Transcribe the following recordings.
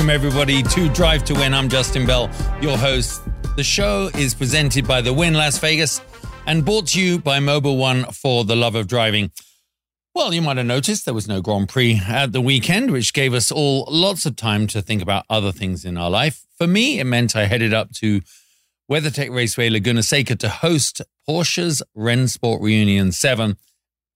Welcome, everybody, to Drive to Wynn. I'm Justin Bell, your host. The show is presented by The Wynn Las Vegas and brought to you by Mobil 1 for the love of driving. Well, you might have noticed there was no Grand Prix at the weekend, which gave us all lots of time to think about other things in our life. For me, it meant I headed up to WeatherTech Raceway Laguna Seca to host Porsche's Rennsport Reunion 7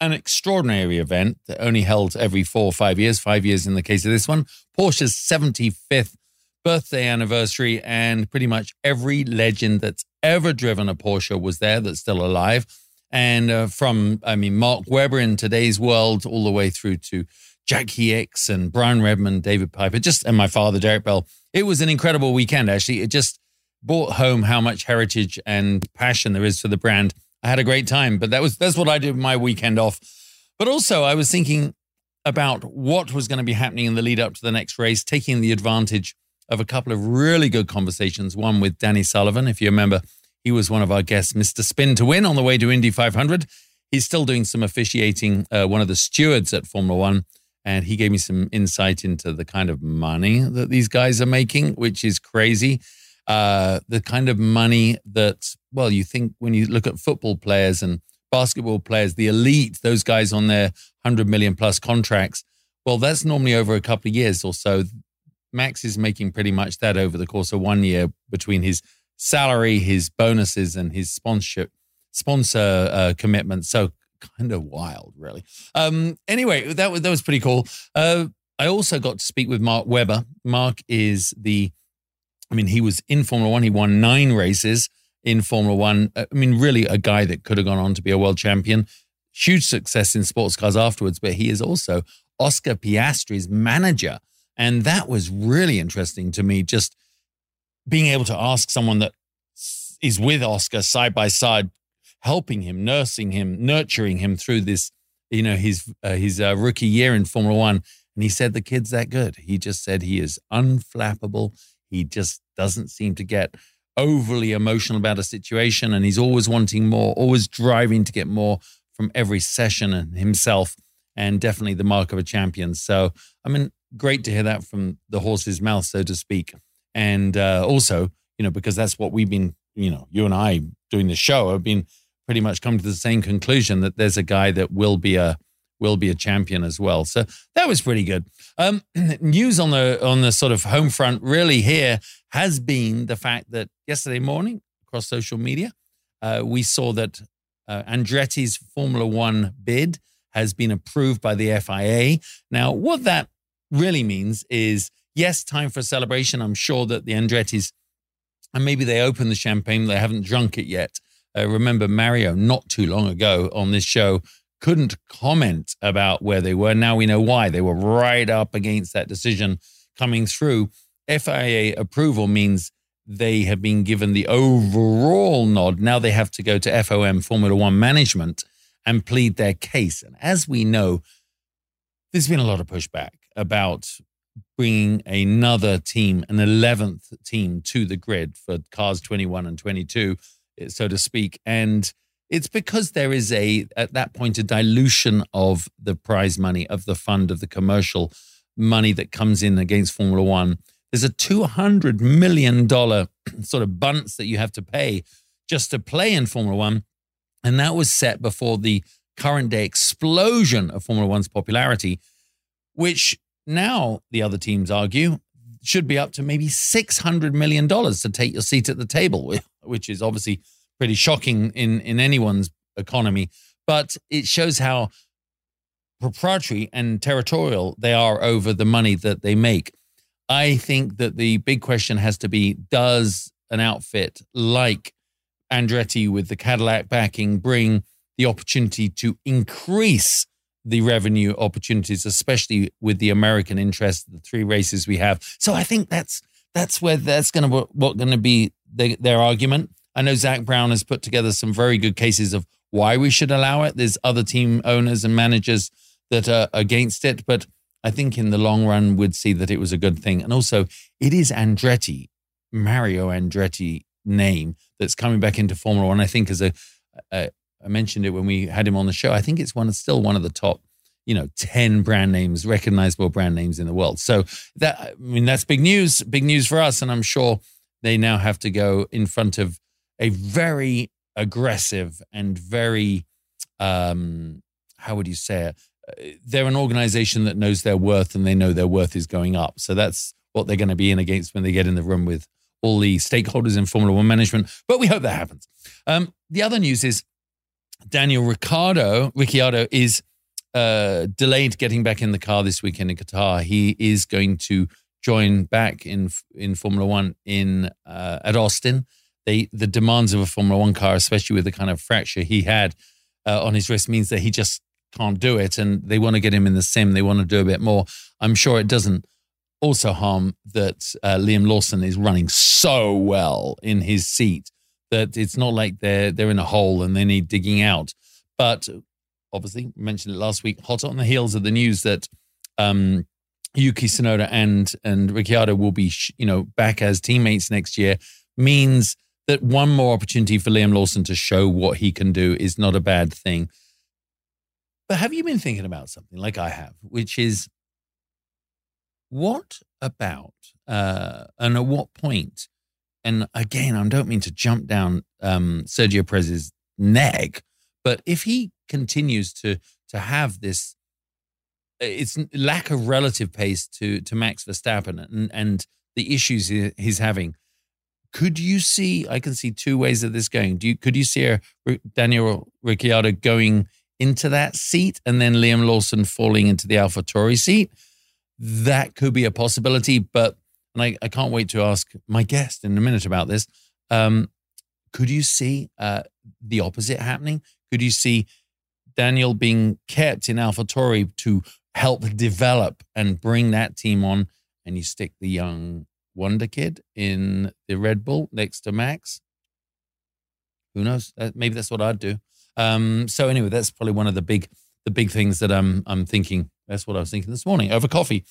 an extraordinary event that only held every four or five years, five years in the case of this one. Porsche's 75th birthday anniversary, and pretty much every legend that's ever driven a Porsche was there that's still alive. And uh, from, I mean, Mark Webber in today's world, all the way through to Jacky Ickx and Brian Redman, David Piper, just and my father, Derek Bell. It was an incredible weekend, actually. It just brought home how much heritage and passion there is for the brand I had a great time. But that was that's what I did my weekend off. But also, I was thinking about what was going to be happening in the lead up to the next race, taking the advantage of a couple of really good conversations. One with Danny Sullivan, if you remember, he was one of our guests, Mr. Spin to Win, on the way to Indy 500. He's still doing some officiating, uh, one of the stewards at Formula One. And he gave me some insight into the kind of money that these guys are making, which is crazy uh, the kind of money that, well, you think when you look at football players and basketball players, the elite, those guys on their 100 million plus contracts, well, that's normally over a couple of years or so. Max is making pretty much that over the course of one year between his salary, his bonuses, and his sponsorship sponsor uh, commitment. So kind of wild, really. Um, anyway, that was that was pretty cool. Uh, I also got to speak with Mark Webber. Mark is the I mean, he was in Formula One. He won nine races in Formula One. Uh, I mean, really a guy that could have gone on to be a world champion. Huge success in sports cars afterwards, but he is also Oscar Piastri's manager. And that was really interesting to me, just being able to ask someone that is with Oscar side by side, helping him, nursing him, nurturing him through this, you know, his uh, his uh, rookie year in Formula One. And he said the kid's that good. He just said he is unflappable. He just doesn't seem to get overly emotional about a situation and he's always wanting more, always driving to get more from every session and himself and definitely the mark of a champion. So, I mean, great to hear that from the horse's mouth, so to speak. And uh, also, you know, because that's what we've been, you know, you and I doing the show have been pretty much come to the same conclusion that there's a guy that will be a will be a champion as well. So that was pretty good. Um, news on the on the sort of home front really here has been the fact that yesterday morning across social media uh, we saw that uh, Andretti's Formula One bid has been approved by the FIA. Now, what that really means is yes, time for a celebration. I'm sure that the Andretti's and maybe they opened the champagne, they haven't drunk it yet. Uh, remember Mario not too long ago on this show couldn't comment about where they were. Now we know why. They were right up against that decision coming through. FIA approval means they have been given the overall nod. Now they have to go to FOM, Formula One management, and plead their case. And as we know, there's been a lot of pushback about bringing another team, an 11th team, to the grid for cars 21 and 22, so to speak. And it's because there is a, at that point, a dilution of the prize money, of the fund, of the commercial money that comes in against Formula One. There's a $200 million sort of bunts that you have to pay just to play in Formula One. And that was set before the current day explosion of Formula One's popularity, which now the other teams argue should be up to maybe $600 million to take your seat at the table, which is obviously pretty shocking in in anyone's economy. But it shows how proprietary and territorial they are over the money that they make. I think that the big question has to be: Does an outfit like Andretti with the Cadillac backing bring the opportunity to increase the revenue opportunities, especially with the American interest, the three races we have. So I think that's that's where that's going to what going to be the, their argument. I know Zak Brown has put together some very good cases of why we should allow it. There's other team owners and managers that are against it, but I think in the long run we'd see that it was a good thing. And also, it is Andretti, Mario Andretti name that's coming back into Formula One. I think as a, a I mentioned it when we had him on the show. I think it's one still one of the top you know, 10 brand names, recognizable brand names in the world. So that, I mean, that's big news, big news for us. And I'm sure they now have to go in front of a very aggressive and very, um, how would you say it? Uh, they're an organization that knows their worth and they know their worth is going up. So that's what they're going to be in against when they get in the room with all the stakeholders in Formula One management. But we hope that happens. Um, the other news is Daniel Ricciardo, Ricciardo is uh, delayed getting back in the car this weekend in Qatar. He is going to join back in in Formula One in uh, at Austin. They the demands of a Formula One car, especially with the kind of fracture he had uh, on his wrist, means that he just can't do it, and they want to get him in the sim. They want to do a bit more. I'm sure it doesn't also harm that uh, Liam Lawson is running so well in his seat that it's not like they're they're in a hole and they need digging out. But obviously, mentioned it last week, hot on the heels of the news that um, Yuki Tsunoda and and Ricciardo will be you know back as teammates next year means that one more opportunity for Liam Lawson to show what he can do is not a bad thing. But have you been thinking about something like I have, which is what about uh, and at what point? and again, I don't mean to jump down um, Sergio Perez's neck, but if he continues to to have this, it's lack of relative pace to to Max Verstappen and and the issues he's having. Could you see? I can see two ways of this going. Do you could you see a Daniel Ricciardo going into that seat and then Liam Lawson falling into the AlphaTauri seat? That could be a possibility, but and I, I can't wait to ask my guest in a minute about this. Um, could you see uh, the opposite happening? Could you see Daniel being kept in AlphaTauri to help develop and bring that team on, and you stick the young Wonder Kid in the Red Bull next to Max? Who knows? Maybe that's what I'd do. Um, so anyway, that's probably one of the big the big things that I'm I'm thinking. That's what I was thinking this morning over coffee.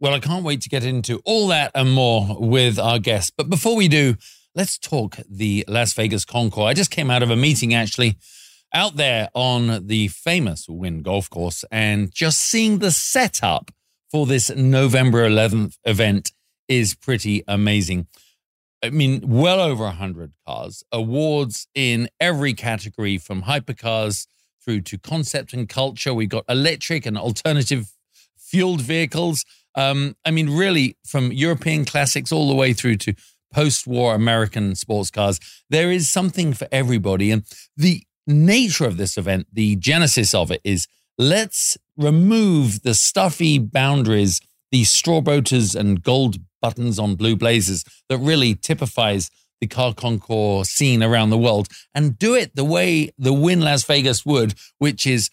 Well, I can't wait to get into all that and more with our guests. But before we do, let's talk the Las Vegas Concours. I just came out of a meeting actually out there on the famous Wynn Golf Course and just seeing the setup for this November 11th event is pretty amazing. I mean, well over 100 cars, awards in every category from hypercars through to concept and culture. We've got electric and alternative fueled vehicles. Um, I mean, really, from European classics all the way through to post war American sports cars, there is something for everybody. And the nature of this event, the genesis of it is let's remove the stuffy boundaries, the straw boaters and gold buttons on blue blazers that really typifies the car concours scene around the world and do it the way the Wynn Las Vegas would, which is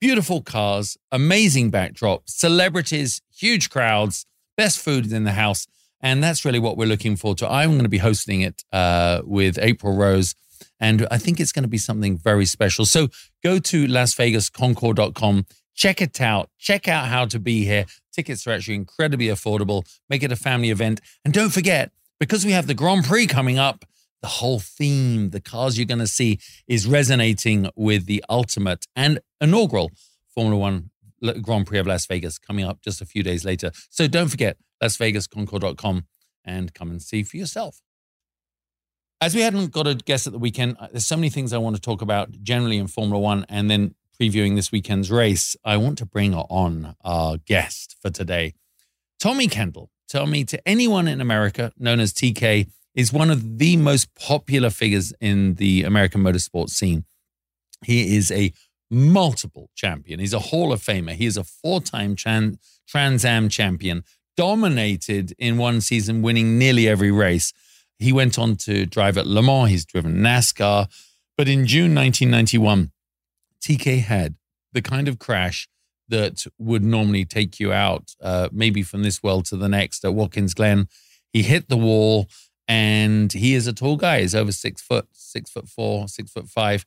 beautiful cars, amazing backdrop, celebrities, huge crowds, best food in the house. And that's really what we're looking forward to. I'm going to be hosting it uh, with April Rose. And I think it's going to be something very special. So go to lasvegasconcours.com, check it out, check out how to be here. Tickets are actually incredibly affordable. Make it a family event. And don't forget, because we have the Grand Prix coming up, the whole theme, the cars you're going to see is resonating with the ultimate and inaugural Formula One Grand Prix of Las Vegas coming up just a few days later. So don't forget lasvegasconcours.com and come and see for yourself. As we hadn't got a guest at the weekend, uh, there's so many things I want to talk about generally in Formula One and then previewing this weekend's race. I want to bring on our guest for today, Tommy Kendall. Tommy, to anyone in America known as TK, is one of the most popular figures in the American motorsport scene. He is a multiple champion. He's a Hall of Famer. He is a four time Trans Am champion, dominated in one season, winning nearly every race. He went on to drive at Le Mans. He's driven NASCAR. But in June 1991, TK had the kind of crash that would normally take you out, uh, maybe from this world to the next at Watkins Glen. He hit the wall and he is a tall guy. He's over six foot, six foot four, six foot five,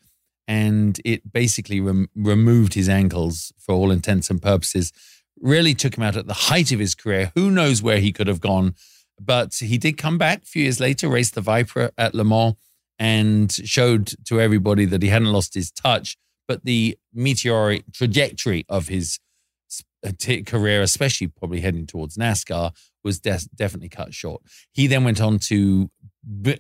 and it basically rem- removed his ankles for all intents and purposes. Really took him out at the height of his career. Who knows where he could have gone? But he did come back a few years later, raced the Viper at Le Mans, and showed to everybody that he hadn't lost his touch, but the meteoric trajectory of his t- career, especially probably heading towards NASCAR, was de- definitely cut short. He then went on to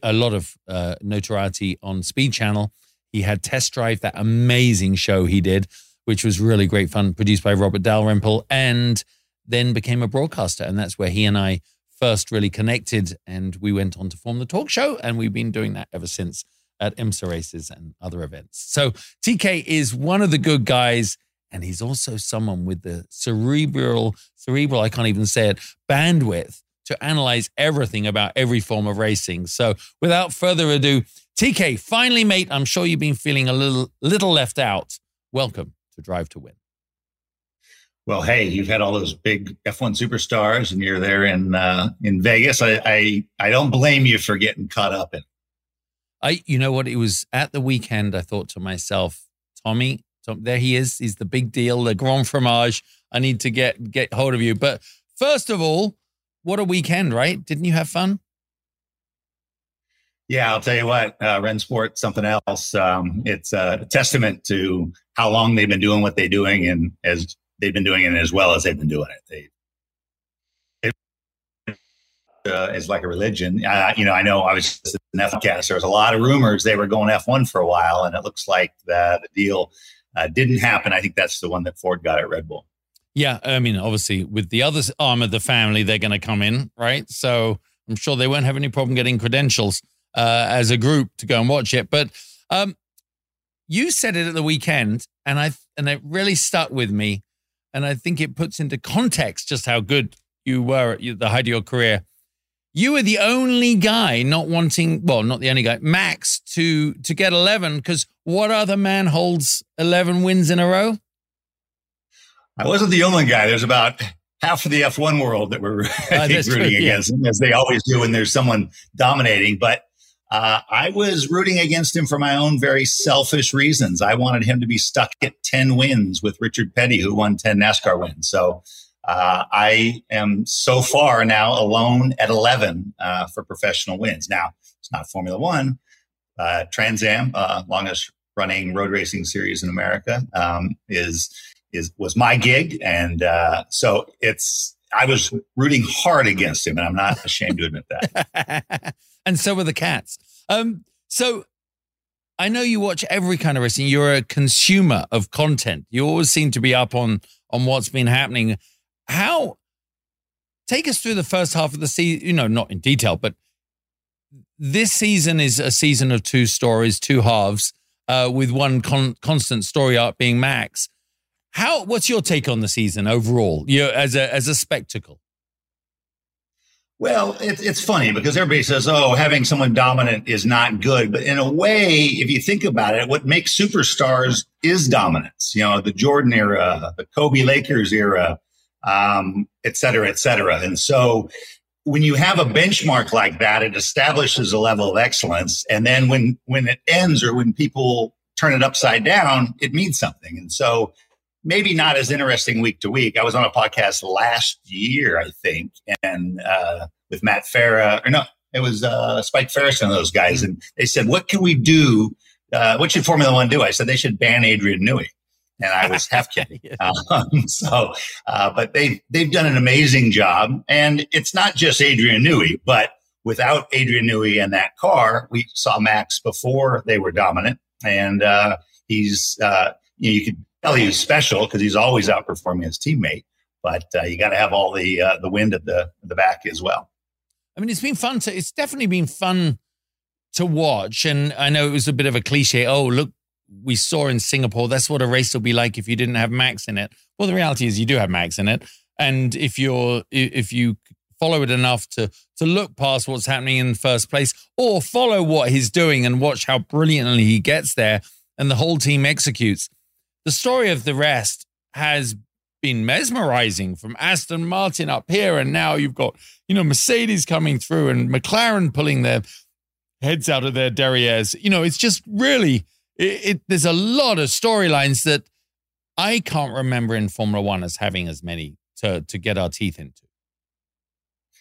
a lot of uh, notoriety on Speed Channel. He had Test Drive, that amazing show he did, which was really great fun, produced by Robert Dalrymple, and then became a broadcaster. And that's where he and I first really connected. And we went on to form the talk show, and we've been doing that ever since at IMSA races and other events. So TK is one of the good guys, and he's also someone with the cerebral, cerebral, I can't even say it, bandwidth to analyze everything about every form of racing. So without further ado, TK, finally, mate, I'm sure you've been feeling a little little left out. Welcome to Drive to Wynn. Well, hey, you've had all those big F1 superstars, and you're there in uh, in Vegas. I, I I don't blame you for getting caught up in. I, you know what? It was at the weekend. I thought to myself, Tommy, Tom, there he is. He's the big deal, the Grand Fromage. I need to get get hold of you. But first of all, what a weekend, right? Didn't you have fun? Yeah, I'll tell you what, uh, Rennsport, something else. Um, it's a testament to how long they've been doing what they're doing and as they've been doing it as well as they've been doing it. They, uh, is like a religion. Uh, you know, I know I was an F cast. There was a lot of rumors they were going F1 for a while, and it looks like the, the deal uh, didn't happen. I think that's the one that Ford got at Red Bull. Yeah, I mean, obviously, with the other arm of the family, they're going to come in, right? So I'm sure they won't have any problem getting credentials uh, as a group to go and watch it. But um, you said it at the weekend, and I and it really stuck with me, and I think it puts into context just how good you were at the height of your career. You were the only guy not wanting, well, not the only guy, Max to to get 11 because what other man holds 11 wins in a row? I wasn't the only guy. There's about half of the F1 world that were uh, rooting true, against yeah. him, as they always do when there's someone dominating. But uh, I was rooting against him for my own very selfish reasons. I wanted him to be stuck at 10 wins with Richard Petty, who won 10 NASCAR wins. So uh, I am so far now alone at 11 uh, for professional wins. Now, it's not Formula One. Uh, Trans Am, uh, longest running road racing series in America, um, is is was my gig, and uh, so it's I was rooting hard against him, and I'm not ashamed to admit that. and so were the cats. Um, so I know you watch every kind of racing. You're a consumer of content. You always seem to be up on on what's been happening. How? Take us through the first half of the season. You know, not in detail, but this season is a season of two stories, two halves, uh, with one con- constant story arc being Max. How? What's your take on the season overall? You know, as a as a spectacle. Well, it, it's funny because everybody says, "Oh, having someone dominant is not good," but in a way, if you think about it, what makes superstars is dominance. You know, the Jordan era, the Kobe Lakers era, um, et cetera, et cetera. And so, when you have a benchmark like that, it establishes a level of excellence. And then when when it ends or when people turn it upside down, it means something. And so maybe not as interesting week to week. I was on a podcast last year, I think, and uh, with Matt Farah, or no, it was uh, Spike Ferris and those guys, and they said, "What can we do? Uh, what should Formula One do?" I said they should ban Adrian Newey, and I was half kidding. um, so, uh, but they they've done an amazing job, and it's not just Adrian Newey, but without Adrian Newey and that car, we saw Max before they were dominant, and uh, he's uh, you, know, you could tell he was special because he's always outperforming his teammate. But uh, you got to have all the uh, the wind at the the back as well. I mean, it's been fun to. It's definitely been fun to watch, and I know it was a bit of a cliche. Oh, look, we saw in Singapore. That's what a race will be like if you didn't have Max in it. Well, the reality is you do have Max in it, and if you're if you follow it enough to to look past what's happening in the first place, or follow what he's doing and watch how brilliantly he gets there, and the whole team executes the story of the rest has been mesmerizing from Aston Martin up here, and now you've got you know Mercedes coming through and McLaren pulling their heads out of their derrieres. You know, it's just really it, it there's a lot of storylines that I can't remember in Formula One as having as many to to get our teeth into.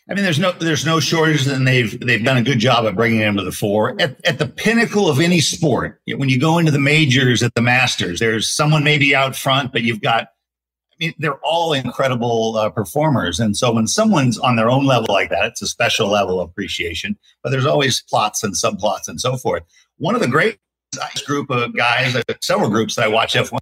I mean, there's no there's no shortage, and they've they've done a good job of bringing them to the fore. At, at the pinnacle of any sport, when you go into the majors at the Masters, there's someone maybe out front, but you've got I mean, they're all incredible uh, performers. And so when someone's on their own level like that, it's a special level of appreciation. But there's always plots and subplots and so forth. One of the great group of guys, uh, several groups that I watch F1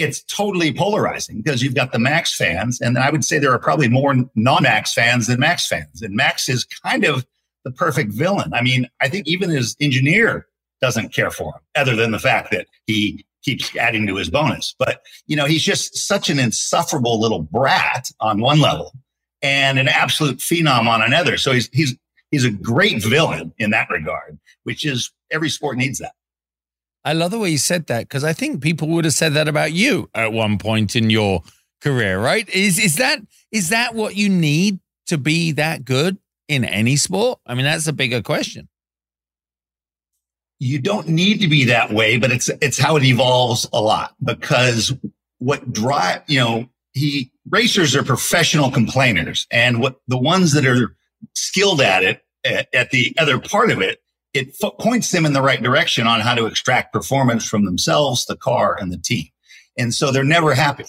it's totally polarizing because you've got the Max fans, and I would say there are probably more non-Max fans than Max fans. And Max is kind of the perfect villain. I mean, I think even his engineer doesn't care for him, other than the fact that he keeps adding to his bonus. But you know, he's just such an insufferable little brat on one level, and an absolute phenom on another. So he's he's he's a great villain in that regard, which is every sport needs that. I love the way you said that because I think people would have said that about you at one point in your career, right? Is is that is that what you need to be that good in any sport? I mean, that's a bigger question. You don't need to be that way, but it's it's how it evolves a lot because what drive, you know, he racers are professional complainers and what the ones that are skilled at it at, at the other part of it it f- points them in the right direction on how to extract performance from themselves, the car, and the team. And so they're never happy.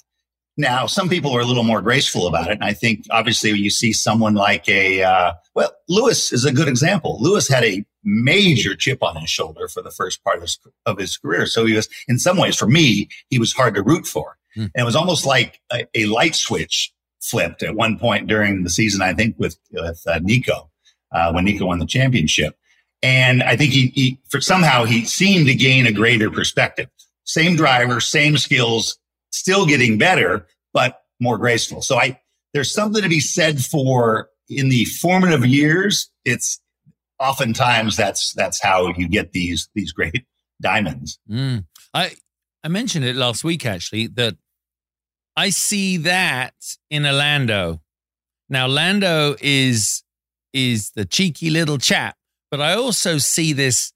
Now, some people are a little more graceful about it. And I think obviously when you see someone like a, uh, well, Lewis is a good example. Lewis had a major chip on his shoulder for the first part of his, of his career. So he was, in some ways, for me, he was hard to root for. Mm. And it was almost like a, a, light switch flipped at one point during the season, I think, with, with uh, Nico, uh, when Nico won the championship. And I think he, he, for somehow he seemed to gain a greater perspective. Same driver, same skills, still getting better, but more graceful. So I, there's something to be said for in the formative years. It's oftentimes that's, that's how you get these, these great diamonds. Mm. I, I mentioned it last week actually that I see that in a Lando. Now Lando is is the cheeky little chap but I also see this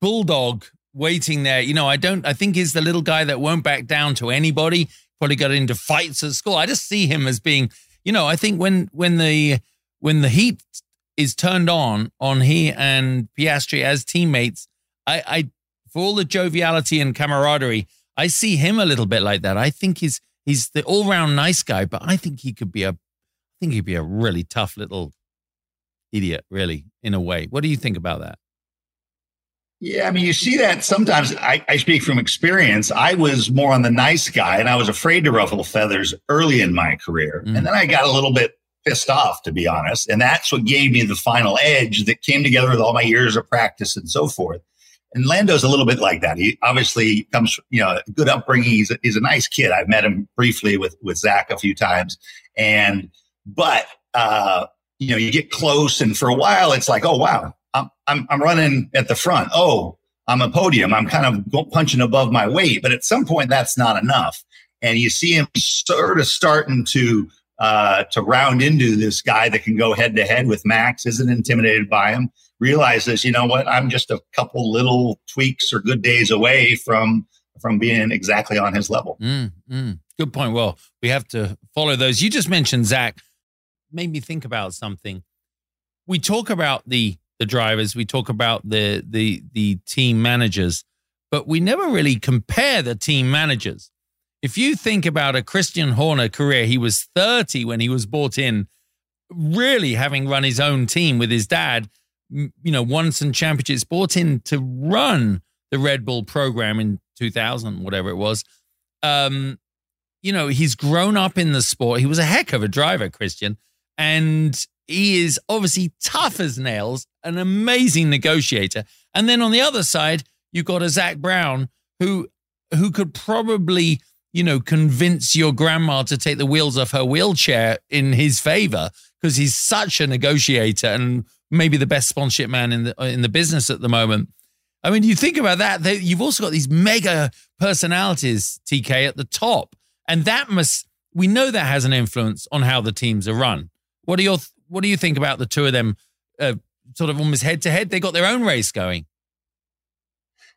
bulldog waiting there. You know, I don't, I think he's the little guy that won't back down to anybody. Probably got into fights at school. I just see him as being, you know, I think when, when the, when the heat is turned on, on he and Piastri as teammates, I, I, for all the joviality and camaraderie, I see him a little bit like that. I think he's, he's the all round nice guy, but I think he could be a, I think he'd be a really tough little idiot, really, in a way. What do you think about that? Yeah, I mean, you see that sometimes. I, I, speak from experience. I was more on the nice guy, and I was afraid to ruffle feathers early in my career. Mm. And then I got a little bit pissed off, to be honest. And that's what gave me the final edge that came together with all my years of practice and so forth. And Lando's a little bit like that. He obviously comes, you know, good upbringing. He's a, he's a nice kid. I've met him briefly with with Zak a few times, and but uh, you know, you get close and for a while it's like, oh, wow, I'm, I'm, I'm running at the front. Oh, I'm a podium. I'm kind of punching above my weight. But at some point, that's not enough. And you see him sort of starting to uh, to round into this guy that can go head to head with Max, isn't intimidated by him, realizes, you know what, I'm just a couple little tweaks or good days away from from being exactly on his level. Mm, mm. Good point. Well, we have to follow those. You just mentioned Zak made me think about something. We talk about the the drivers, we talk about the the the team managers, but we never really compare the team managers. If you think about a Christian Horner career, he was 30 when he was bought in, really having run his own team with his dad, you know, won some championships, bought in to run the Red Bull program in 2000, whatever it was. Um, you know, he's grown up in the sport. He was a heck of a driver, Christian and he is obviously tough as nails, an amazing negotiator. And then on the other side, you've got a Zak Brown who who could probably, you know, convince your grandma to take the wheels off her wheelchair in his favor because he's such a negotiator and maybe the best sponsorship man in the in the business at the moment. I mean, you think about that, they, you've also got these mega personalities, TK, at the top. And that must, we know that has an influence on how the teams are run. What do you what do you think about the two of them? Uh, sort of almost head to head. They got their own race going.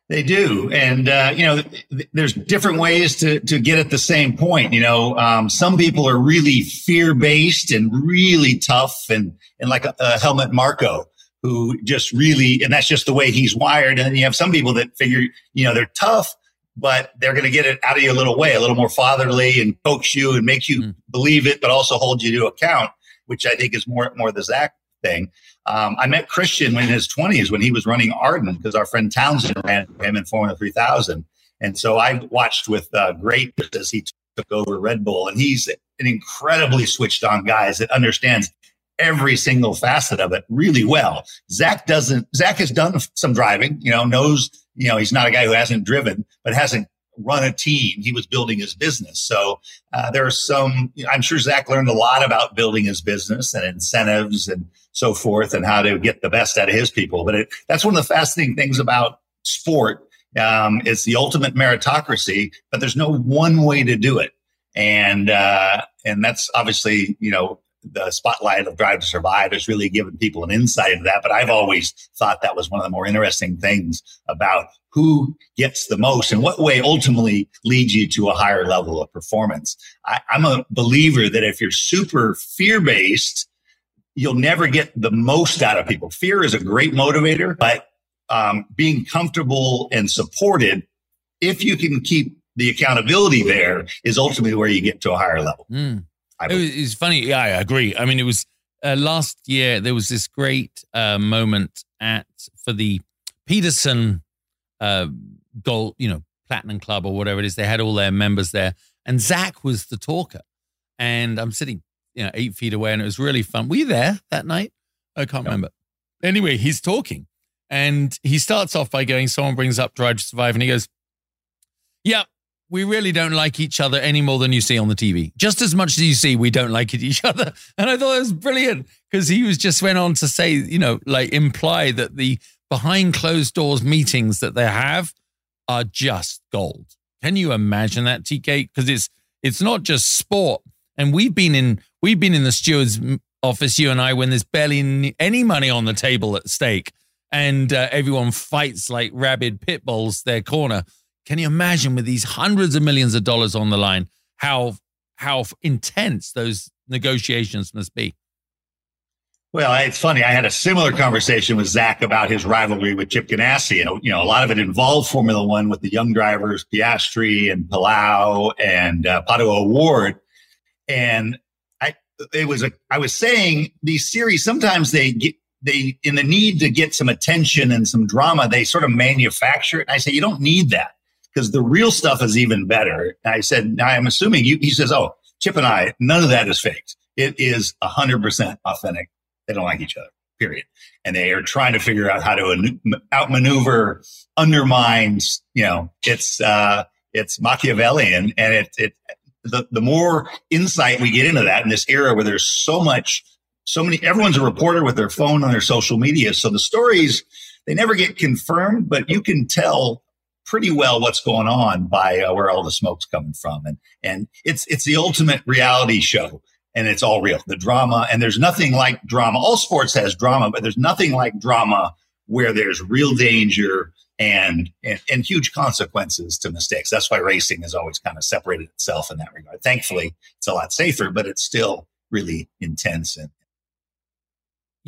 They do, and uh, you know, th- there's different ways to to get at the same point. You know, um, some people are really fear based and really tough, and and like a, a Helmut Marko, who just really, and that's just the way he's wired. And then you have some people that figure, you know, they're tough, but they're going to get it out of you a little way, a little more fatherly and coax you and make you mm. believe it, but also hold you to account, which I think is more, more the Zak thing. Um, I met Christian in his 20s when he was running Arden because our friend Townsend ran for him in Formula 3000. And so I watched with uh, great as he took over Red Bull. And he's an incredibly switched on guy that understands every single facet of it really well. Zak doesn't, Zak has done some driving, you know, knows, you know, he's not a guy who hasn't driven, but hasn't run a team. He was building his business. So uh, there are some, I'm sure Zak learned a lot about building his business and incentives and so forth and how to get the best out of his people. But it, that's one of the fascinating things about sport. Um, it's the ultimate meritocracy, but there's no one way to do it. And, uh, and that's obviously, you know, the spotlight of Drive to Survive has really given people an insight into that. But I've always thought that was one of the more interesting things about who gets the most and what way ultimately leads you to a higher level of performance. I, I'm a believer that if you're super fear based, you'll never get the most out of people. Fear is a great motivator, but um, being comfortable and supported, if you can keep the accountability there, is ultimately where you get to a higher level. Mm. It was, it's funny. Yeah, I agree. I mean, it was uh, last year. There was this great uh, moment at for the Petersen uh, Gold, you know, Platinum Club or whatever it is. They had all their members there, and Zak was the talker. And I'm sitting, you know, eight feet away, and it was really fun. Were you there that night? I can't no. remember. Anyway, he's talking, and he starts off by going. Someone brings up Drive to Survive, and he goes, "Yeah, we really don't like each other any more than you see on the TV. Just as much as you see, we don't like each other. And I thought it was brilliant because he was just went on to say, you know, like imply that the behind closed doors meetings that they have are just gold. Can you imagine that, TK? Because it's it's not just sport. And we've been in we've been in the steward's office, you and I, when there's barely any money on the table at stake, and uh, everyone fights like rabid pit bulls their corner can you imagine with these hundreds of millions of dollars on the line, how how intense those negotiations must be? Well, it's funny. I had a similar conversation with Zak about his rivalry with Chip Ganassi. And, you know, a lot of it involved Formula One with the young drivers, Piastri and Palou and uh, Pato O'Ward. And I, it was a, I was saying these series, sometimes they get, they, in the need to get some attention and some drama, they sort of manufacture it. And I say, you don't need that because the real stuff is even better. And I said, I'm assuming you, he says, oh, Chip and I, none of that is faked. It is 100% authentic. They don't like each other, period. And they are trying to figure out how to outmaneuver, undermine, you know, it's, uh, it's Machiavellian and it, it, the, the more insight we get into that in this era where there's so much, so many, everyone's a reporter with their phone on their social media. So the stories, they never get confirmed, but you can tell pretty well what's going on by uh, where all the smoke's coming from, and and it's it's the ultimate reality show, and it's all real. The drama, and there's nothing like drama. All sports has drama, but there's nothing like drama where there's real danger and, and, and huge consequences to mistakes. That's why racing has always kind of separated itself in that regard. Thankfully, it's a lot safer, but it's still really intense and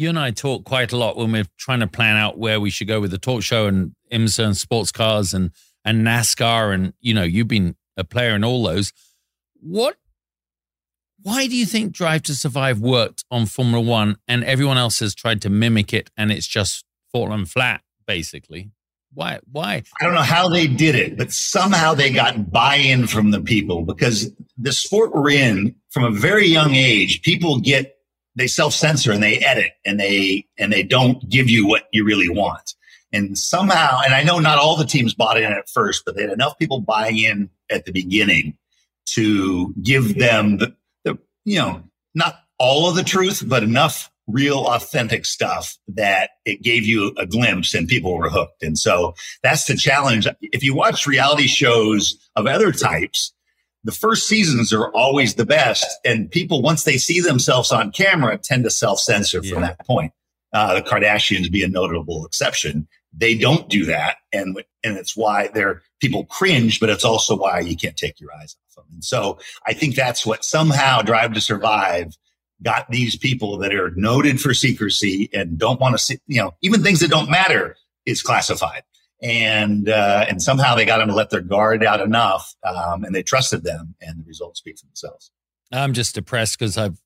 you and I talk quite a lot when we're trying to plan out where we should go with the talk show and IMSA and sports cars and and NASCAR and you know you've been a player in all those. What? Why do you think Drive to Survive worked on Formula One and everyone else has tried to mimic it and it's just fallen flat basically? Why? Why? I don't know how they did it, but somehow they got buy-in from the people because the sport we're in from a very young age, people get they self-censor and they edit and they and they don't give you what you really want. And somehow, and I know not all the teams bought in at first, but they had enough people buying in at the beginning to give them the, the you know, not all of the truth, but enough real authentic stuff that it gave you a glimpse and people were hooked. And so that's the challenge. If you watch reality shows of other types, the first seasons are always the best. And people, once they see themselves on camera, tend to self censor yeah. from that point. Uh, the Kardashians be a notable exception. They don't do that. And, and it's why they're people cringe, but it's also why you can't take your eyes off them. And so I think that's what somehow Drive to Survive got these people that are noted for secrecy and don't want to see, you know, even things that don't matter is classified. and uh, and somehow they got them to let their guard out enough, um, and they trusted them, and the results speak for themselves. I'm just depressed because I've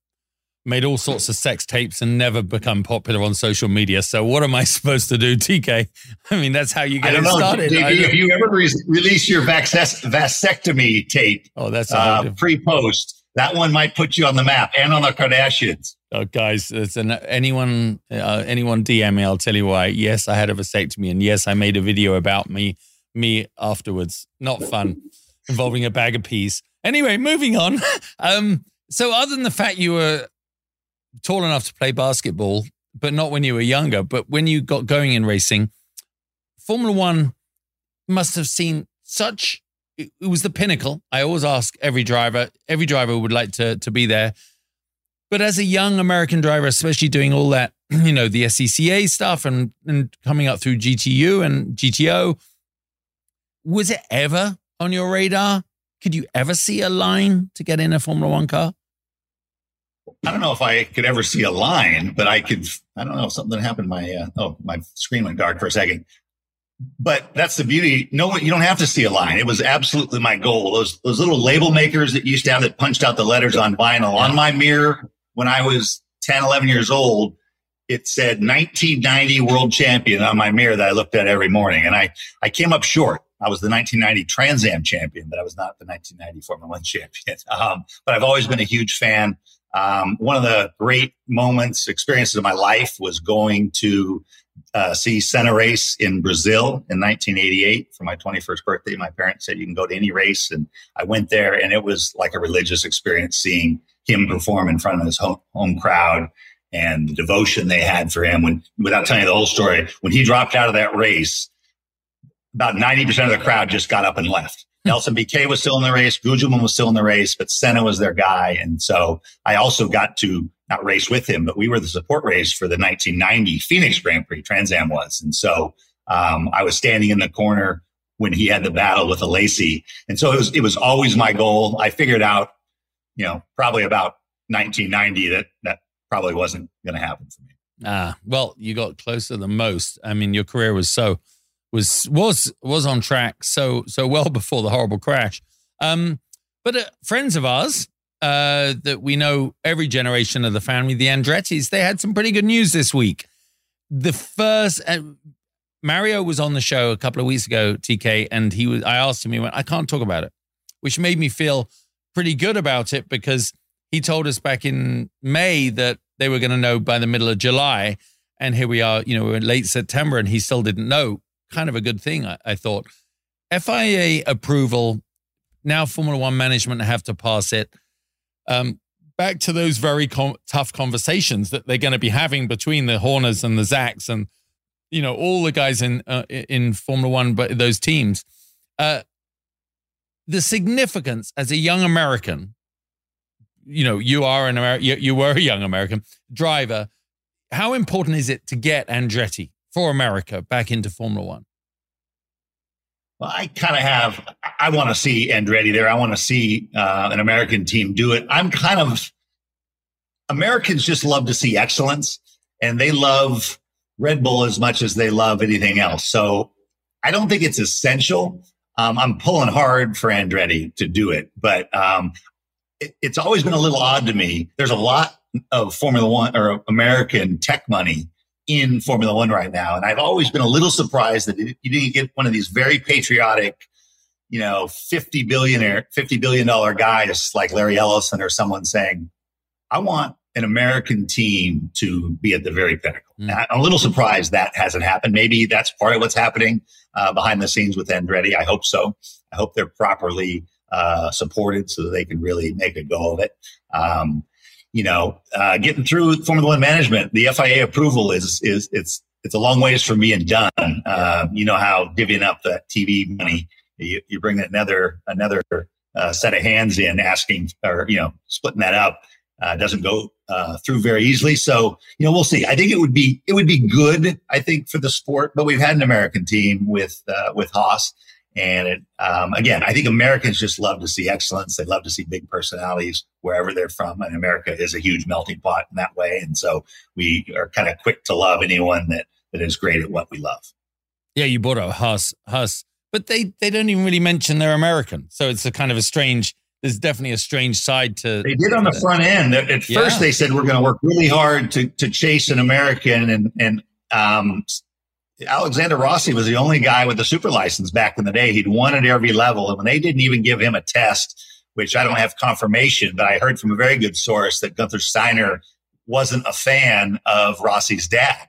made all sorts of sex tapes and never become popular on social media. So what am I supposed to do, TK? I mean, that's how you get it started. if you ever re- release your vasectomy tape, oh, that's uh, pre-post. That one might put you on the map and on the Kardashians. Oh, guys, it's an, anyone uh, anyone DM me, I'll tell you why. Yes, I had a vasectomy, and yes, I made a video about me me afterwards. Not fun, involving a bag of peas. Anyway, moving on. um, so, other than the fact you were tall enough to play basketball, but not when you were younger. But when you got going in racing, Formula One must have seen such. It was the pinnacle. I always ask every driver. Every driver would like to to be there. But as a young American driver, especially doing all that, you know, the SCCA stuff and and coming up through GTU and GTO, was it ever on your radar? Could you ever see a line to get in a Formula One car? I don't know if I could ever see a line, but I could. I don't know something happened. My uh, oh, my screen went dark for a second. But that's the beauty. No, you don't have to see a line. It was absolutely my goal. Those those little label makers that used to have that punched out the letters on vinyl on my mirror when I was 10, 11 years old. It said 1990 world champion on my mirror that I looked at every morning, and I I came up short. I was the 1990 Trans Am champion, but I was not the 1990 Formula One champion. Um, but I've always been a huge fan um, one of the great moments, experiences of my life was going to uh, see Senna race in Brazil in 1988 for my 21st birthday. My parents said you can go to any race, and I went there, and it was like a religious experience seeing him perform in front of his home, home crowd and the devotion they had for him. When, without telling you the whole story, when he dropped out of that race, about 90% of the crowd just got up and left. Nelson Piquet was still in the race. Gugelmin was still in the race, but Senna was their guy. And so I also got to not race with him, but we were the support race for the 1990 Phoenix Grand Prix, Trans Am was. And so um, I was standing in the corner when he had the battle with Alesi. And so it was, it was always my goal. I figured out, you know, probably about 1990 that that probably wasn't going to happen for me. Ah, well, you got closer than most. I mean, your career was so was was was on track so so well before the horrible crash. Um, but uh, friends of ours uh, that we know every generation of the family, the Andrettis, they had some pretty good news this week. The first uh, Mario was on the show a couple of weeks ago, TK, and he was. I asked him, he went, "I can't talk about it," which made me feel pretty good about it because he told us back in May that they were going to know by the middle of July, and here we are, you know, we're in late September, and he still didn't know kind of a good thing, I, I thought. FIA approval, now Formula One management have to pass it. Um, back to those very com- tough conversations that they're going to be having between the Horners and the Zaks and you know all the guys in uh, in Formula One, but those teams. Uh, the significance as a young American, you know, you are an American, you, you were a young American driver. How important is it to get Andretti for America back into Formula One? Well, I kind of have. I want to see Andretti there. I want to see uh, an American team do it. I'm kind of. Americans just love to see excellence, and they love Red Bull as much as they love anything else. So I don't think it's essential. Um, I'm pulling hard for Andretti to do it, but um, it, it's always been a little odd to me. There's a lot of Formula One or American tech money in Formula One right now. And I've always been a little surprised that you didn't get one of these very patriotic, you know, 50 billionaire, $50 billion guys like Larry Ellison or someone saying, I want an American team to be at the very pinnacle. Mm. I'm a little surprised that hasn't happened. Maybe that's part of what's happening uh, behind the scenes with Andretti. I hope so. I hope they're properly uh, supported so that they can really make a go of it. Um, you know, uh, getting through Formula One management, the FIA approval is is it's it's a long ways from being done. Uh, you know how divvying up the TV money, you, you bring another another uh, set of hands in, asking or you know splitting that up uh, doesn't go uh, through very easily. So you know we'll see. I think it would be it would be good. I think for the sport, but we've had an American team with uh, with Haas. And it, um, again, I think Americans just love to see excellence. They love to see big personalities wherever they're from. And America is a huge melting pot in that way. And so we are kind of quick to love anyone that, that is great at what we love. Yeah, you bought a Haas, Haas, but they they don't even really mention they're American, so it's a kind of a strange. There's definitely a strange side to. They did on the front end. At, at yeah. first, they said we're going to work really hard to to chase an American, and and um, Alexander Rossi was the only guy with the super license back in the day. He'd won at every level, and when they didn't even give him a test, which I don't have confirmation, but I heard from a very good source that Gunther Steiner wasn't a fan of Rossi's dad.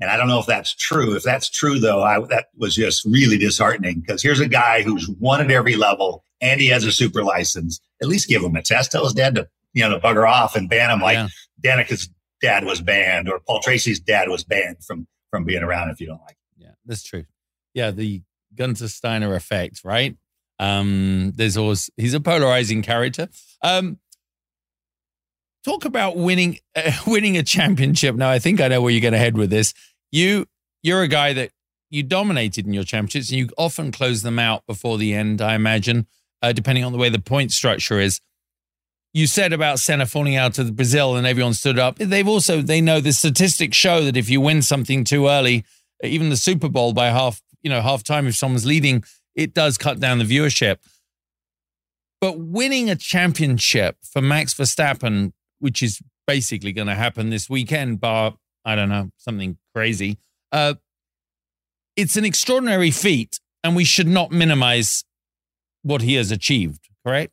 And I don't know if that's true. If that's true, though, I, that was just really disheartening because here's a guy who's won at every level and he has a super license. At least give him a test. Tell his dad to, you know, to bugger off and ban him like yeah. Danica's dad was banned or Paul Tracy's dad was banned from from being around if you don't like it. Yeah, that's true. Yeah, the Gunther Steiner effect, right? Um, there's always he's a polarizing character. Um, talk about winning uh, winning a championship. Now, I think I know where you're going to head with this. You you're a guy that you dominated in your championships, and you often close them out before the end. I imagine, uh, depending on the way the point structure is. You said about Senna falling out of Brazil, and everyone stood up. They've also they know the statistics show that if you win something too early, even the Super Bowl by half you know half time, if someone's leading, it does cut down the viewership. But winning a championship for Max Verstappen which is basically going to happen this weekend, bar, I don't know, something crazy. Uh, it's an extraordinary feat, and we should not minimize what he has achieved, correct?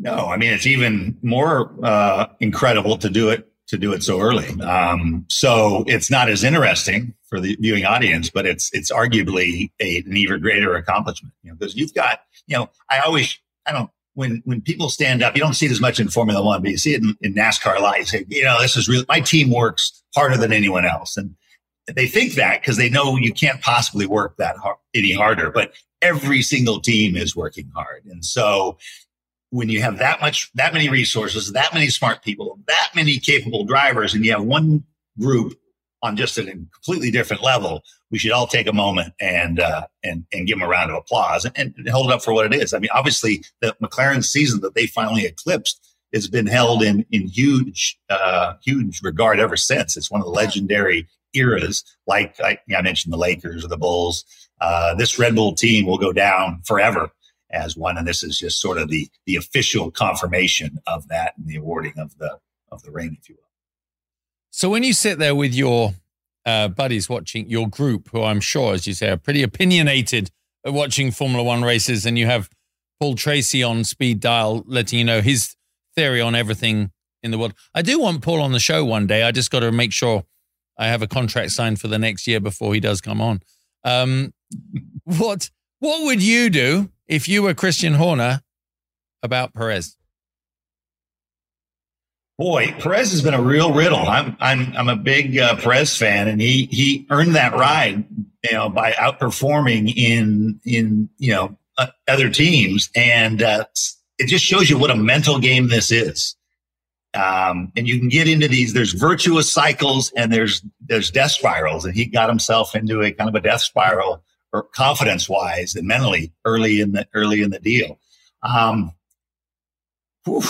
No, I mean it's even more uh, incredible to do it to do it so early. Um, so it's not as interesting for the viewing audience, but it's it's arguably a, an even greater accomplishment. You know, because you've got you know I always I don't when when people stand up, you don't see it as much in Formula One, but you see it in, in NASCAR a lot. You say, you know, this is really my team works harder than anyone else, and they think that because they know you can't possibly work that hard, any harder. But every single team is working hard, and so when you have that much, that many resources, that many smart people, that many capable drivers, and you have one group on just a completely different level, we should all take a moment and uh, and and give them a round of applause and, and, hold it up for what it is. I mean, obviously, the McLaren season that they finally eclipsed has been held in in huge uh, huge regard ever since. It's one of the legendary eras, like I, I mentioned, the Lakers or the Bulls. Uh, this Red Bull team will go down forever as one, and this is just sort of the the official confirmation of that and the awarding of the of the ring, if you will. So when you sit there with your uh, buddies watching your group, who I'm sure, as you say, are pretty opinionated at watching Formula One races, and you have Paul Tracy on speed dial letting you know his theory on everything in the world. I do want Paul on the show one day. I just got to make sure I have a contract signed for the next year before he does come on. Um, what what would you do if you were Christian Horner about Perez? Boy, Perez has been a real riddle. I'm I'm I'm a big uh, Perez fan, and he he earned that ride, you know, by outperforming in in you know uh, other teams, and uh, it just shows you what a mental game this is. Um, and you can get into these. There's virtuous cycles, and there's there's death spirals, and he got himself into a kind of a death spiral, or confidence wise and mentally early in the early in the deal. Um, whew,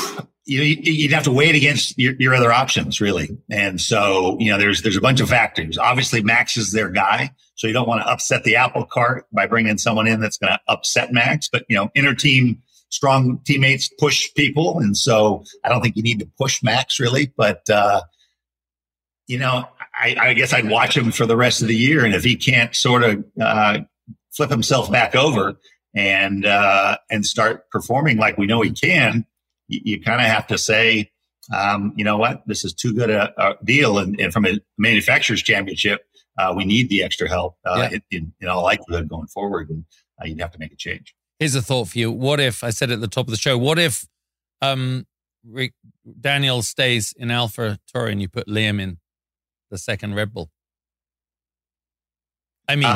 you, would have to weigh it against your, your, other options, really. And so, you know, there's there's a bunch of factors. Obviously, Max is their guy, so you don't want to upset the apple cart by bringing someone in that's going to upset Max. But you know, inner team strong teammates push people, and so I don't think you need to push Max really. But uh, you know, I, I guess I'd watch him for the rest of the year, and if he can't sort of uh, flip himself back over and uh, and start performing like we know he can you, you kind of have to say, um, you know what, this is too good a, a deal. And, and, from a manufacturer's championship, uh, we need the extra help uh, yeah. in, in, all likelihood going forward. And uh, you'd have to make a change. Here's a thought for you. What if, I said at the top of the show, what if um, Rick, Daniel stays in Alpha Tauri and you put Liam in the second Red Bull? I mean,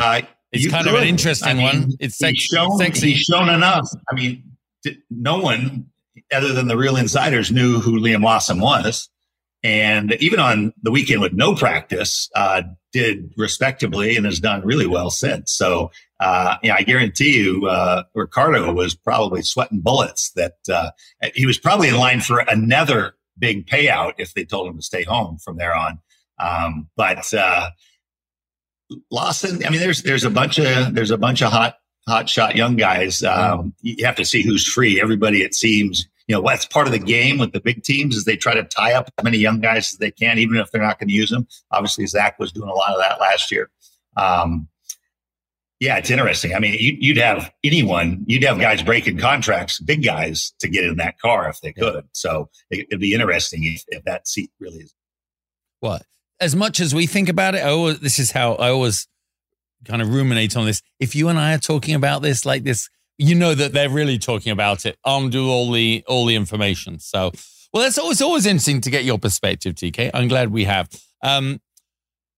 it's kind could. of an interesting I mean, one. It's sex- shown, sexy. He's shown enough. I mean, no one other than the real insiders knew who Liam Lawson was. And even on the weekend with no practice, uh, did respectably and has done really well since. So, uh, yeah, I guarantee you, uh, Ricciardo was probably sweating bullets that, uh, he was probably in line for another big payout if they told him to stay home from there on. Um, but, uh, Lawson. I mean, there's there's a bunch of there's a bunch of hot hot shot young guys. Um, you have to see who's free. Everybody, it seems, you know, that's part of the game with the big teams is they try to tie up as many young guys as they can, even if they're not going to use them. Obviously, Zak was doing a lot of that last year. Um, yeah, it's interesting. I mean, you'd have anyone, you'd have guys breaking contracts, big guys, to get in that car if they could. So it'd be interesting if, if that seat really is. Well, as much as we think about it, oh, this is how I always kind of ruminate on this. If you and I are talking about this like this, you know that they're really talking about it. Armed with all the all the information. So, well, that's always always interesting to get your perspective, TK. I'm glad we have. Um,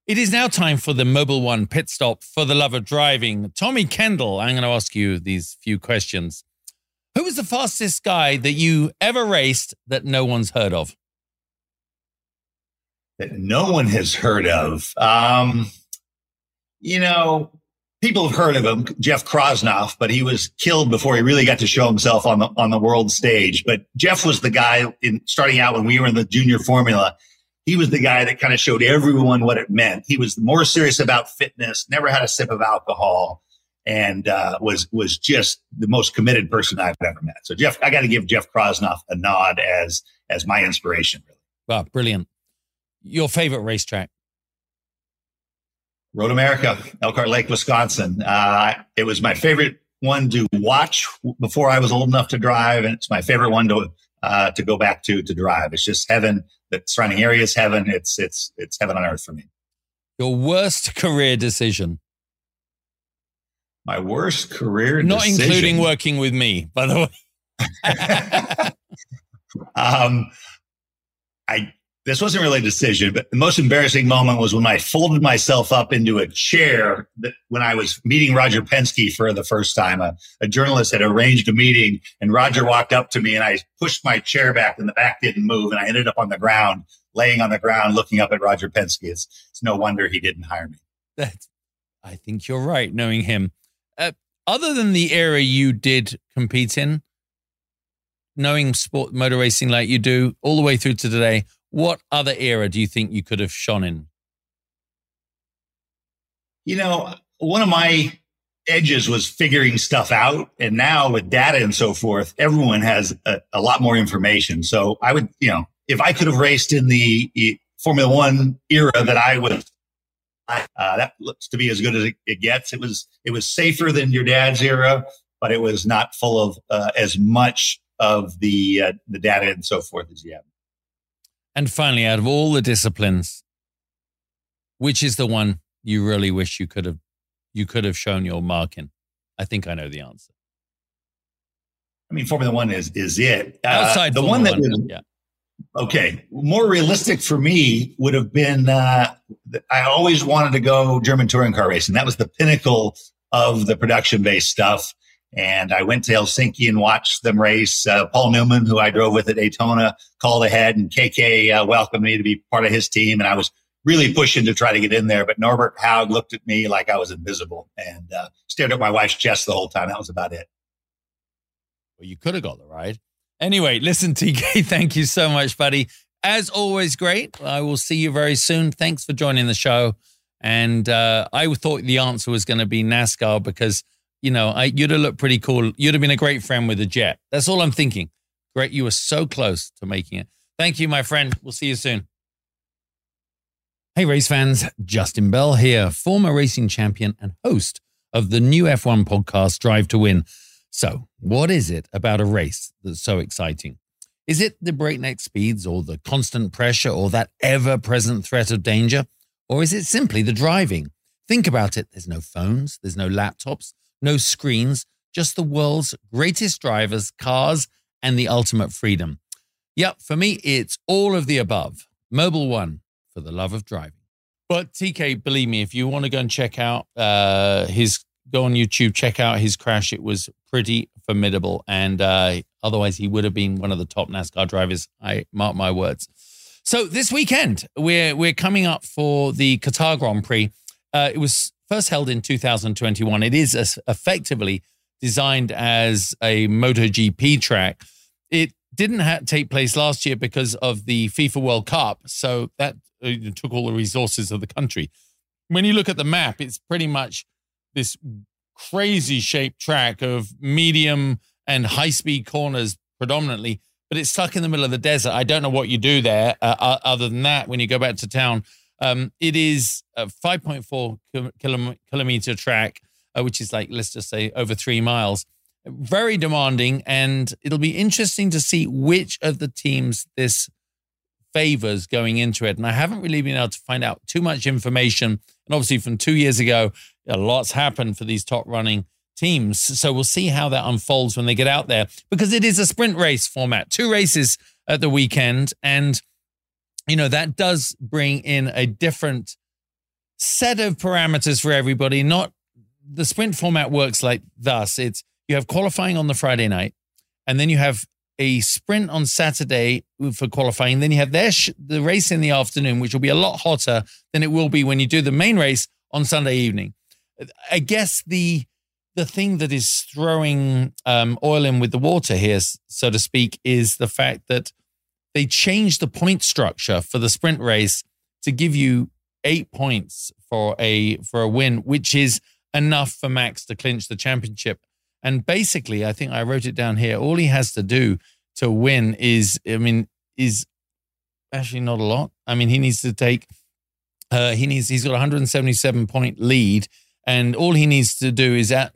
it is now time for the Mobil 1 pit stop for the love of driving. Tommy Kendall, I'm going to ask you these few questions. Who was the fastest guy that you ever raced that no one's heard of? That no one has heard of. Um, you know, people have heard of him, Jeff Krosnoff, but he was killed before he really got to show himself on the on the world stage. But Jeff was the guy in starting out when we were in the junior formula he was the guy that kind of showed everyone what it meant. He was more serious about fitness, never had a sip of alcohol, and uh, was was just the most committed person I've ever met. So Jeff, I got to give Jeff Krosnoff a nod as as my inspiration. Really. Wow, brilliant! Your favorite racetrack? Road America, Elkhart Lake, Wisconsin. Uh, it was my favorite one to watch before I was old enough to drive, and it's my favorite one to uh, to go back to to drive. It's just heaven. The surrounding area is heaven. It's it's it's heaven on earth for me. Your worst career decision. My worst career Not decision. including working with me, by the way. um, I this wasn't really a decision, but the most embarrassing moment was when I folded myself up into a chair when I was meeting Roger Penske for the first time. A, a, journalist had arranged a meeting and Roger walked up to me and I pushed my chair back and the back didn't move and I ended up on the ground, laying on the ground, looking up at Roger Penske. It's, it's no wonder he didn't hire me. That's, I think you're right, knowing him. Uh, other than the era you did compete in, knowing sport motor racing like you do all the way through to today, what other era do you think you could have shone in? You know, one of my edges was figuring stuff out. And now with data and so forth, everyone has a, a lot more information. So I would, you know, if I could have raced in the Formula One era that I was, uh, that looks to be as good as it, it, gets. It was, it was safer than your dad's era, but it was not full of uh, as much of the, uh, the data and so forth as you have. And finally, out of all the disciplines, which is the one you really wish you could have you could have shown your mark in? I think I know the answer. I mean, Formula One is is it uh, outside the Formula one that was yeah. okay. More realistic for me would have been. Uh, I always wanted to go German touring car racing. That was the pinnacle of the production based stuff. And I went to Helsinki and watched them race. Uh, Paul Newman, who I drove with at Daytona, called ahead, and Keke uh, welcomed me to be part of his team. And I was really pushing to try to get in there. But Norbert Haug looked at me like I was invisible and uh, stared at my wife's chest the whole time. That was about it. Well, you could have got the ride. Anyway, listen, TK, thank you so much, buddy. As always, great. I will see you very soon. Thanks for joining the show. And uh, I thought the answer was going to be NASCAR because – you know, I, you'd have looked pretty cool. You'd have been a great friend with a jet. That's all I'm thinking. Great. You were so close to making it. Thank you, my friend. We'll see you soon. Hey, race fans. Justin Bell here, former racing champion and host of the new F1 podcast, Drive to Wynn. So, what is it about a race that's so exciting? Is it the breakneck speeds or the constant pressure or that ever present threat of danger? Or is it simply the driving? Think about it. There's no phones, there's no laptops, no screens, just the world's greatest drivers, cars, and the ultimate freedom. Yep, for me, it's all of the above. Mobil 1 for the love of driving. But TK, believe me, if you want to go and check out uh, his, go on YouTube, check out his crash. It was pretty formidable. And uh, otherwise, he would have been one of the top NASCAR drivers. I mark my words. So this weekend, we're we're coming up for the Qatar Grand Prix. Uh, it was first held in 2021. It is effectively designed as a MotoGP track. It didn't ha- take place last year because of the FIFA World Cup, so that uh, took all the resources of the country. when you look at the map, it's pretty much this crazy shaped track of medium and high speed corners predominantly, but it's stuck in the middle of the desert. I don't know what you do there uh, other than that when you go back to town. Um, it is a 5.4 kilometer track, uh, which is like, let's just say, over three miles. Very demanding, and it'll be interesting to see which of the teams this favors going into it. And I haven't really been able to find out too much information. And obviously, from two years ago, a lot's happened for these top running teams. So we'll see how that unfolds when they get out there because it is a sprint race format, two races at the weekend. And, you know, that does bring in a different set of parameters for everybody. Not the sprint format works like thus it's you have qualifying on the Friday night, and then you have a sprint on Saturday for qualifying. Then you have their sh- the race in the afternoon, which will be a lot hotter than it will be when you do the main race on Sunday evening. I guess the the thing that is throwing um, oil in with the water here, so to speak, is the fact that they changed the point structure for the sprint race to give you eight points for a for a win, which is enough for Max to clinch the championship. And basically, I think I wrote it down here. All he has to do to win is, I mean, is actually not a lot. I mean, he needs to take, uh, he needs, he's got a 177 point lead and all he needs to do is at,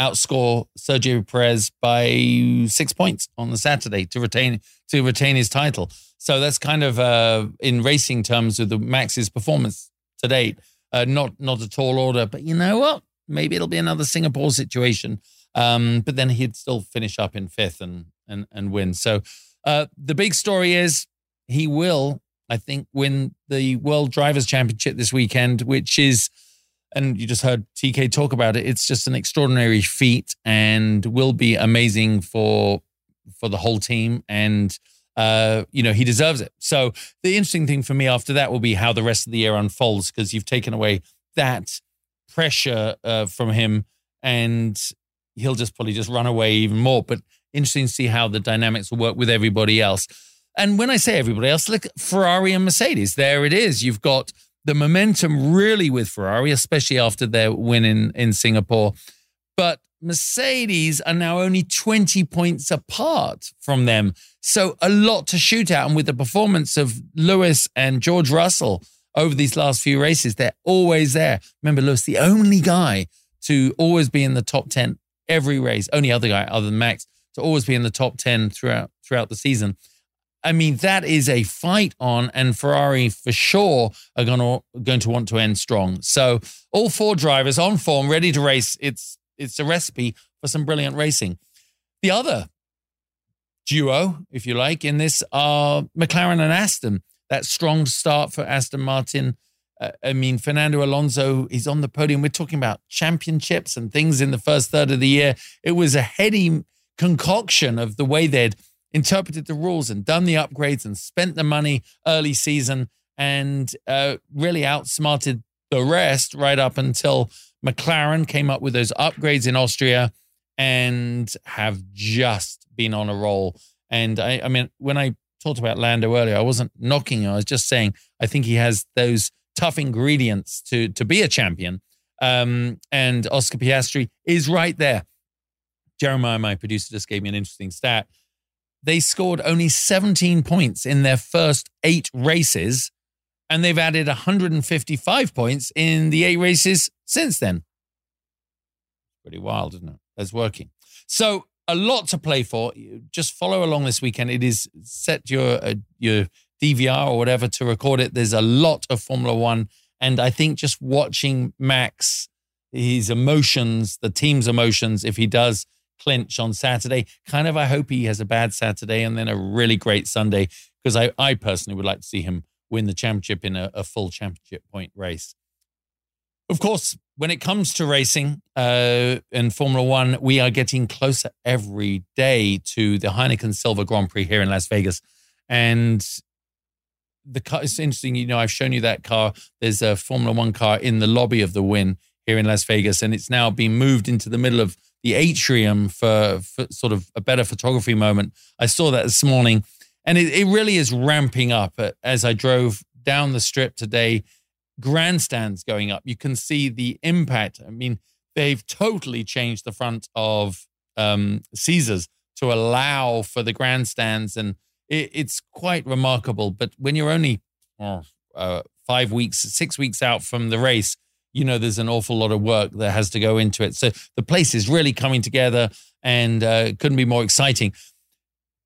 outscore Sergio Perez by six points on the Saturday to retain to retain his title. So that's kind of uh, in racing terms of the Max's performance to date. Uh, not not a tall order, but you know what? Maybe it'll be another Singapore situation. Um, but then he'd still finish up in fifth and and and win. So uh, the big story is he will, I think, win the World Drivers' Championship this weekend, which is and you just heard TK talk about it. It's just an extraordinary feat and will be amazing for for the whole team. And uh, you know, he deserves it. So the interesting thing for me after that will be how the rest of the year unfolds because you've taken away that pressure uh, from him, and he'll just probably just run away even more. But interesting to see how the dynamics will work with everybody else. And when I say everybody else, look, Ferrari and Mercedes. There it is. You've got the momentum really with Ferrari, especially after their win in, in Singapore. But Mercedes are now only 20 points apart from them. So a lot to shoot at. And with the performance of Lewis and George Russell over these last few races, they're always there. Remember, Lewis, the only guy to always be in the top 10 every race, only other guy other than Max to always be in the top 10 throughout throughout the season. I mean, that is a fight on, and Ferrari for sure are going to going to want to end strong. So all four drivers on form, ready to race. It's it's a recipe for some brilliant racing. The other duo, if you like, in this are McLaren and Aston. That strong start for Aston Martin. Uh, I mean, Fernando Alonso is on the podium. We're talking about championships and things in the first third of the year. It was a heady concoction of the way they'd interpreted the rules and done the upgrades and spent the money early season and uh, really outsmarted the rest right up until McLaren came up with those upgrades in Austria and have just been on a roll. And I, I mean, when I talked about Lando earlier, I wasn't knocking him. I was just saying I think he has those tough ingredients to to be a champion. Um, and Oscar Piastri is right there. Jeremiah, my producer, just gave me an interesting stat they scored only 17 points in their first eight races, and they've added 155 points in the eight races since then. Pretty wild, isn't it? That's working. So a lot to play for. Just follow along this weekend. It is set your uh, your DVR or whatever to record it. There's a lot of Formula One, and I think just watching Max, his emotions, the team's emotions, if he does clinch on Saturday. Kind of, I hope he has a bad Saturday and then a really great Sunday because I, I personally would like to see him Wynn the championship in a, a full championship point race. Of course, when it comes to racing uh, in Formula One, we are getting closer every day to the Heineken Silver Grand Prix here in Las Vegas. And the car, it's interesting, you know, I've shown you that car. There's a Formula One car in the lobby of the win here in Las Vegas, and it's now been moved into the middle of the atrium for, for sort of a better photography moment. I saw that this morning, and it, it really is ramping up as I drove down the strip today. grandstands going up. You can see the impact. I mean, they've totally changed the front of um, Caesars to allow for the grandstands, and it, it's quite remarkable. But when you're only oh, uh, five weeks, six weeks out from the race, you know there's an awful lot of work that has to go into it. So the place is really coming together, and uh, couldn't be more exciting.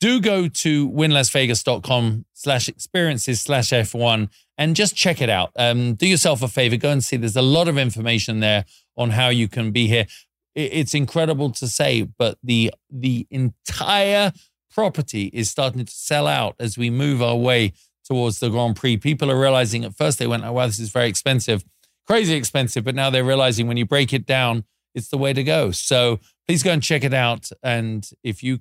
Do go to wynnlasvegas.com slash experiences slash F1 and just check it out. Um, do yourself a favor, go and see. There's a lot of information there on how you can be here. It's incredible to say, but the the entire property is starting to sell out as we move our way towards the Grand Prix. People are realizing at first they went, oh, wow, this is very expensive, crazy expensive. But now they're realizing when you break it down, it's the way to go. So please go and check it out. And if you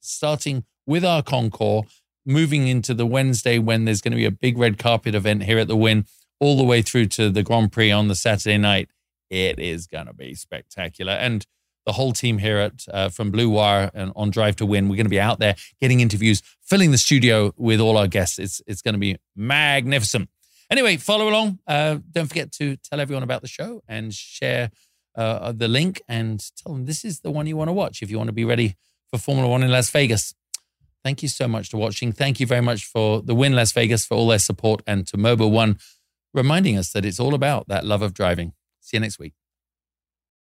starting with our concours, moving into the Wednesday when there's going to be a big red carpet event here at the Wynn, all the way through to the Grand Prix on the Saturday night, it is going to be spectacular. And the whole team here at uh, from Blue Wire and on Drive to Wynn, we're going to be out there getting interviews, filling the studio with all our guests. It's it's going to be magnificent. Anyway, follow along. Uh, don't forget to tell everyone about the show and share uh, the link and tell them this is the one you want to watch if you want to be ready for Formula One in Las Vegas. Thank you so much for watching. Thank you very much for the Wynn Las Vegas for all their support and to Mobil One reminding us that it's all about that love of driving. See you next week.